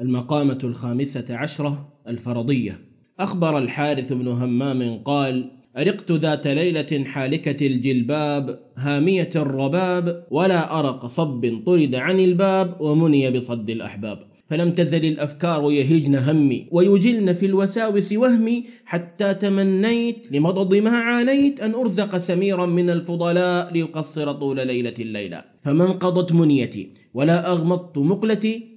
المقامة الخامسة عشرة الفرضية. أخبر الحارث بن همام قال أرقت ذات ليلة حالكة الجلباب هامية الرباب ولا أرق صب طرد عن الباب ومني بصد الأحباب. فلم تزل الأفكار يهجن همي ويجلن في الوساوس وهمي حتى تمنيت لمضض ما عانيت أن أرزق سميرا من الفضلاء ليقصر طول ليلة الليلة. فما انقضت منيتي ولا أغمضت مقلتي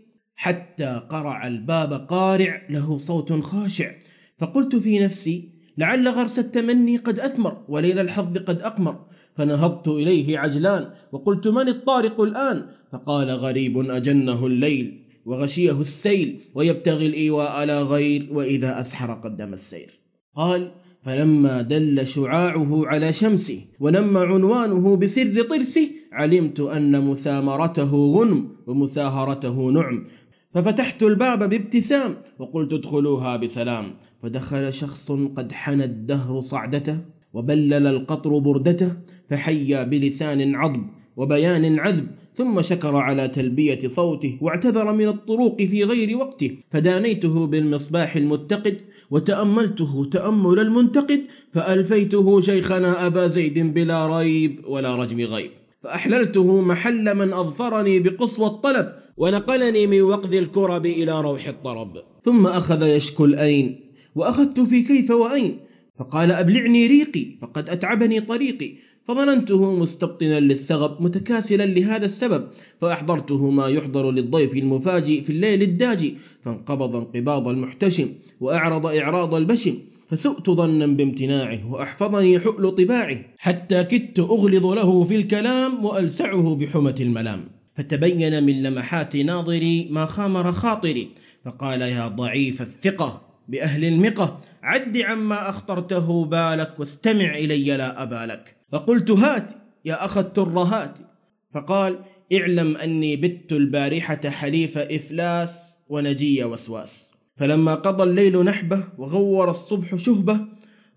حتى قرع الباب قارع له صوت خاشع. فقلت في نفسي لعل غرس التمني قد أثمر وليل الحظ قد أقمر. فنهضت إليه عجلان وقلت من الطارق الآن؟ فقال غريب أجنه الليل وغشيه السيل ويبتغي الإيواء على غير وإذا أسحر قدم السير. قال فلما دل شعاعه على شمسه ونم عنوانه بسر طرسه علمت أن مسامرته غنم ومساهرته نعم. ففتحت الباب بابتسام وقلت ادخلوها بسلام. فدخل شخص قد حنى الدهر صعدته وبلل القطر بردته فحيا بلسان عضب وبيان عذب ثم شكر على تلبية صوته واعتذر من الطروق في غير وقته. فدانيته بالمصباح المتقد وتأملته تأمل المنتقد فألفيته شيخنا أبا زيد بلا ريب ولا رجم غيب. فأحللته محل من أظفرني بقصوى الطلب ونقلني من وقذ الكرب إلى روح الطرب. ثم أخذ يشكو الأين وأخذت في كيف وأين؟ فقال أبلعني ريقي فقد أتعبني طريقي. فظننته مستبطنا للسغب متكاسلا لهذا السبب. فأحضرته ما يحضر للضيف المفاجئ في الليل الداجي فانقبض انقباض المحتشم وأعرض إعراض البشم. فسؤت ظنا بامتناعه وأحفظني حؤل طباعه. حتى كدت أغلظ له في الكلام وألسعه بحمة الملام. فتبين من لمحات ناظري ما خامر خاطري. فقال يا ضعيف الثقة بأهل المقة عد عما أخطرته بالك واستمع إلي لا أبالك فقلت هات يا أخ الترهات فقال اعلم أني بت البارحة حليف إفلاس ونجي وسواس. فلما قضى الليل نحبه وغور الصبح شهبه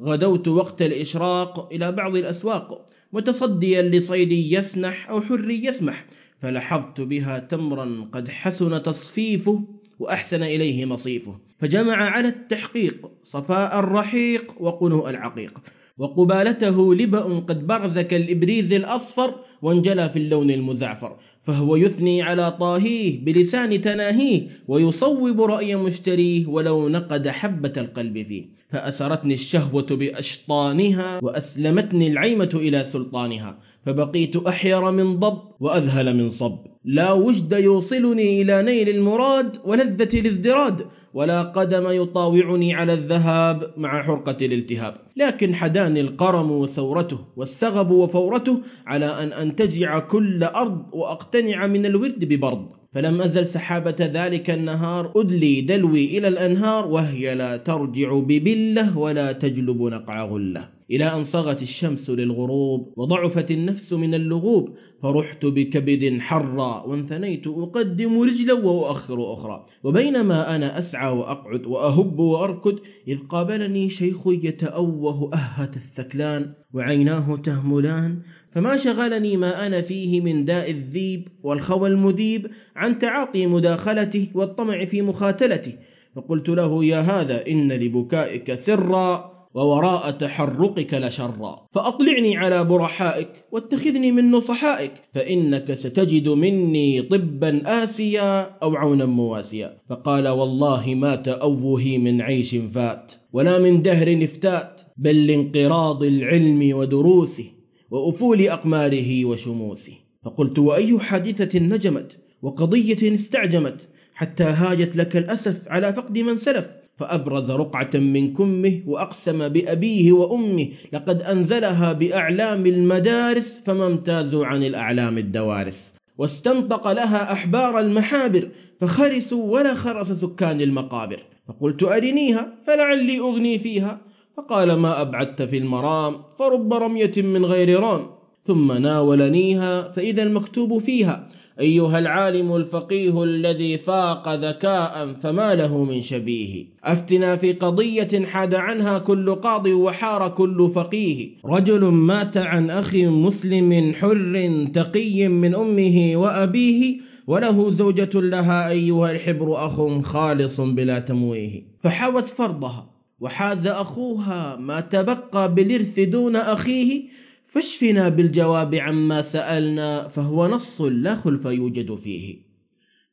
غدوت وقت الإشراق إلى بعض الأسواق متصديا لصيد يسنح أو حر يسمح. فلحظت بها تمرا قد حسن تصفيفه وأحسن إليه مصيفه. فجمع على التحقيق صفاء الرحيق وقنوء العقيق. وقبالته لبأ قد برز كالإبريز الأصفر وانجلى في اللون المزعفر. فهو يثني على طاهيه بلسان تناهيه ويصوب رأي مشتريه ولو نقد حبة القلب فيه. فأسرتني الشهوة بأشطانها وأسلمتني العيمة إلى سلطانها. فبقيت أحير من ضب وأذهل من صب. لا وجد يوصلني إلى نيل المراد ولذة الازدراد ولا قدم يطاوعني على الذهاب مع حرقة الالتهاب. لكن حداني القرم وثورته والسغب وفورته على أن أنتجع كل أرض وأقتنع من الورد ببرد. فلم أزل سحابة ذلك النهار أدلي دلوي إلى الأنهار وهي لا ترجع ببلة ولا تجلب نقع غلة. إلى أن صغت الشمس للغروب وضعفت النفس من اللغوب فرحت بكبد حرا وانثنيت أقدم رجلا وأؤخر أخرى. وبينما أنا أسعى وأقعد وأهب وأركض إذ قابلني شيخ يتأوه أهة الثكلان وعيناه تهملان فما شغلني ما أنا فيه من داء الذيب والخوى المذيب عن تعاطي مداخلته والطمع في مخاتلته. فقلت له يا هذا إن لبكائك سرا ووراء تحرقك لشرا. فأطلعني على برحائك واتخذني من نصحائك فإنك ستجد مني طبا آسيا أو عونا مواسيا. فقال والله ما تأوهي من عيش فات ولا من دهر افتات بل لانقراض العلم ودروسه. وأفول أقماره وشموسه. فقلت وأي حادثة نجمت وقضية استعجمت حتى هاجت لك الأسف على فقد من سلف. فأبرز رقعة من كمه وأقسم بأبيه وأمه لقد أنزلها بأعلام المدارس فما امتازوا عن الأعلام الدوارس. واستنطق لها أحبار المحابر فخرسوا ولا خرس سكان المقابر. فقلت أرنيها؟ فلعلي أغني فيها. فقال ما أبعدت في المرام فرب رمية من غير رام ثم ناولنيها فإذا المكتوب فيها أيها العالم الفقيه الذي فاق ذكاء فما له من شبيه أفتنا في قضية حاد عنها كل قاضي وحار كل فقيه رجل مات عن أخ مسلم حر تقي من أمه وأبيه وله زوجة لها أيها الحبر أخ خالص بلا تمويه فحوت فرضها وحاز أخوها ما تبقى بالإرث دون أخيه فاشفنا بالجواب عما سألنا فهو نص لا خلف يوجد فيه.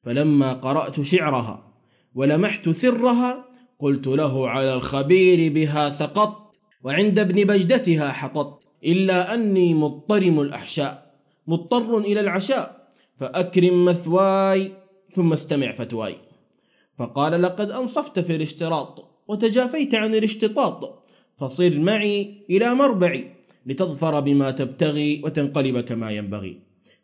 فلما قرأت شعرها ولمحت سرها قلت له على الخبير بها سقط وعند ابن بجدتها حطت إلا أني مضطرم الأحشاء مضطر إلى العشاء فأكرم مثواي ثم استمع فتواي. فقال لقد أنصفت في الاشتراط. وتجافيت عن الاشتطاط. فصر معي إلى مربعي لتظفر بما تبتغي وتنقلب كما ينبغي.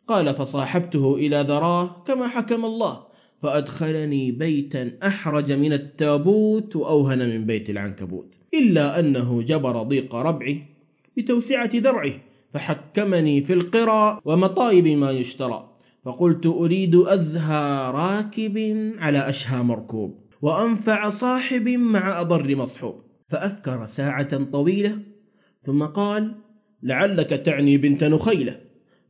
قال فصاحبته إلى ذراه كما حكم الله فأدخلني بيتا أحرج من التابوت وأوهن من بيت العنكبوت. إلا أنه جبر ضيق ربعه بتوسعة ذرعه فحكمني في القرى ومطايب ما يشترى. فقلت أريد أزهى راكب على أشهى مركوب. وأنفع صاحب مع أضر مصحوب. فأفكر ساعة طويلة ثم قال لعلك تعني بنت نخيلة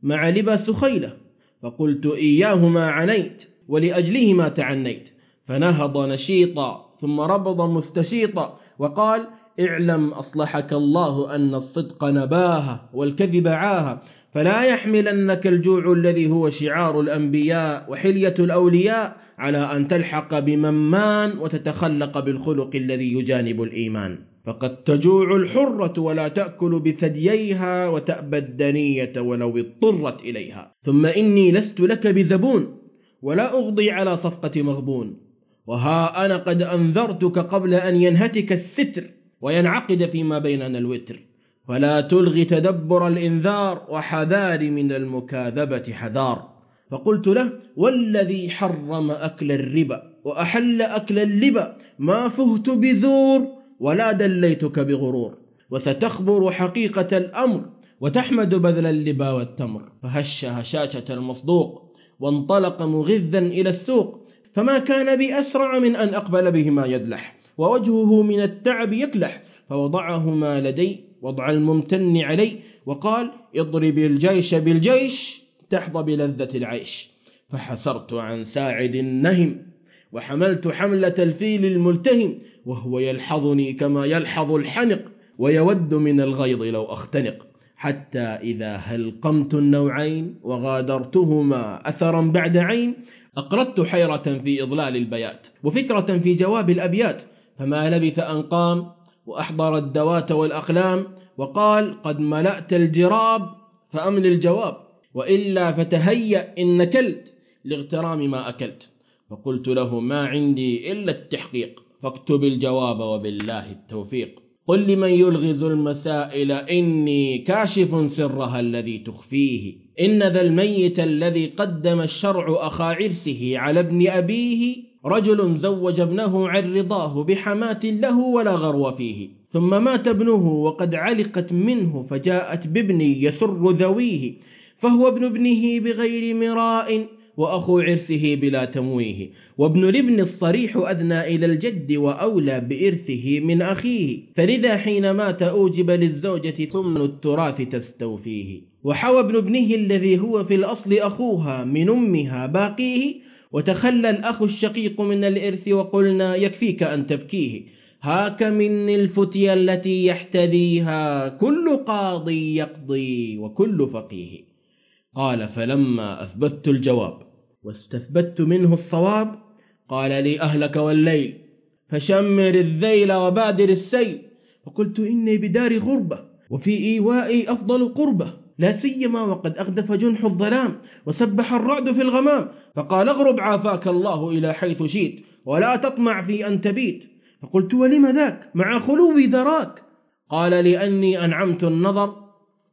مع لباس خيلة. فقلت إياهما عنيت ولأجلهما تعنيت. فنهض نشيطا ثم ربض مستشيطا وقال اعلم أصلحك الله أن الصدق نباها والكذب عاها. فلا يحملنك الجوع الذي هو شعار الأنبياء وحلية الأولياء على أن تلحق بممان وتتخلق بالخلق الذي يجانب الإيمان. فقد تجوع الحرة ولا تأكل بثدييها وتأبى الدنية ولو اضطرت إليها. ثم إني لست لك بزبون ولا أغضي على صفقة مغبون. وها أنا قد أنذرتك قبل أن ينهتك الستر وينعقد فيما بيننا الوتر. فلا تلغي تدبر الإنذار وحذار من المكاذبة حذار. فقلت له والذي حرم أكل الربا وأحل أكل اللبا ما فهت بزور ولا دليتك بغرور. وستخبر حقيقة الأمر وتحمد بذل اللبا والتمر. فهش هشاشة المصدوق وانطلق مغذا إلى السوق. فما كان بأسرع من أن أقبل بهما يدلح ووجهه من التعب يكلح فوضعهما لدي وضع الممتن علي وقال اضرب الجيش بالجيش تحظى بلذة العيش. فحسرت عن ساعد النهم وحملت حملة الفيل الملتهم وهو يلحظني كما يلحظ الحنق ويود من الغيظ لو أختنق. حتى إذا هلقمت النوعين وغادرتهما أثرا بعد عين أقردت حيرة في إضلال البيات وفكرة في جواب الأبيات. فما لبث أن قام وأحضر الدوات والأقلام وقال قد ملأت الجراب فأمل الجواب وإلا فتهيأ إن نكلت لاغترام ما أكلت فقلت له ما عندي إلا التحقيق فاكتب الجواب وبالله التوفيق قل لمن يلغز المسائل إني كاشف سرها الذي تخفيه إن ذا الميت الذي قدم الشرع أخا عرسه على ابن أبيه رجل زوج ابنه عن رضاه بحماة له ولا غرو فيه. ثم مات ابنه وقد علقت منه فجاءت بابن يسر ذويه فهو ابن ابنه بغير مراء وأخو عرسه بلا تمويه. وابن الابن الصريح أدنى إلى الجد وأولى بإرثه من أخيه فلذا حين مات أوجب للزوجة ثم التراث تستوفيه. وحوى ابن ابنه الذي هو في الأصل أخوها من أمها باقيه وتخلى الأخ الشقيق من الإرث وقلنا يكفيك أن تبكيه. هاك مني الفتية التي يحتذيها كل قاضي يقضي وكل فقيه. قال فلما أثبت الجواب واستثبت منه الصواب قال لي أهلك والليل فشمر الذيل وبادر السيل فقلت إني بدار غربة وفي إيوائي أفضل قربة. لا سيما وقد أغدف جنح الظلام وسبح الرعد في الغمام فقال اغرب عافاك الله إلى حيث شئت ولا تطمع في أن تبيت فقلت ولم ذاك مع خلو ذراك؟ قال لأني أنعمت النظر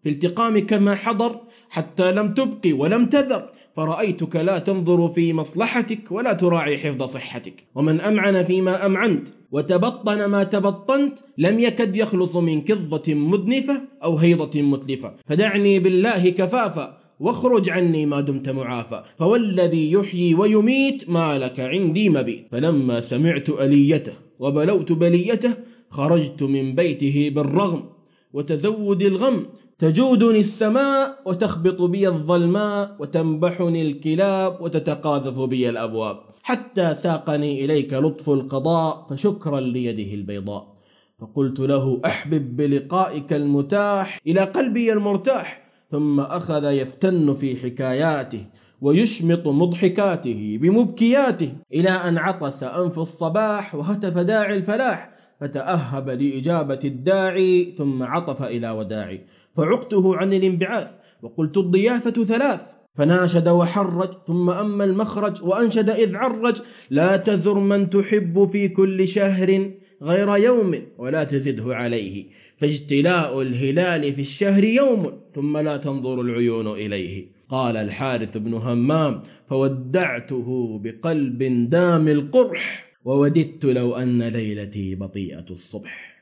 في التقامك ما حضر حتى لم تبقي ولم تذر فرأيتك لا تنظر في مصلحتك ولا تراعي حفظ صحتك ومن أمعن فيما أمعنت وتبطن ما تبطنت لم يكد يخلص من كظة مدنفة أو هيضة متلفة. فدعني بالله كفافا واخرج عني ما دمت معافى فوالذي يحيي ويميت ما لك عندي مبيت. فلما سمعت أليته وبلوت بليته خرجت من بيته بالرغم وتزود الغم. تجودني السماء وتخبط بي الظلماء وتنبحني الكلاب وتتقاذف بي الأبواب. حتى ساقني إليك لطف القضاء فشكرا ليده البيضاء. فقلت له أحبب بلقائك المتاح إلى قلبي المرتاح ثم أخذ يفتن في حكاياته ويشمط مضحكاته بمبكياته إلى أن عطس أنف الصباح وهتف داعي الفلاح فتأهب لإجابة الداعي ثم عطف إلى وداعي. فعقته عن الانبعاث وقلت الضيافة ثلاث فناشد وحرج ثم أما المخرج وأنشد إذ عرج لا تزر من تحب في كل شهر غير يوم ولا تزده عليه فاجتلاء الهلال في الشهر يوم ثم لا تنظر العيون إليه. قال الحارث بن همام فودعته بقلب دام القرح ووددت لو أن ليلتي بطيئة الصبح.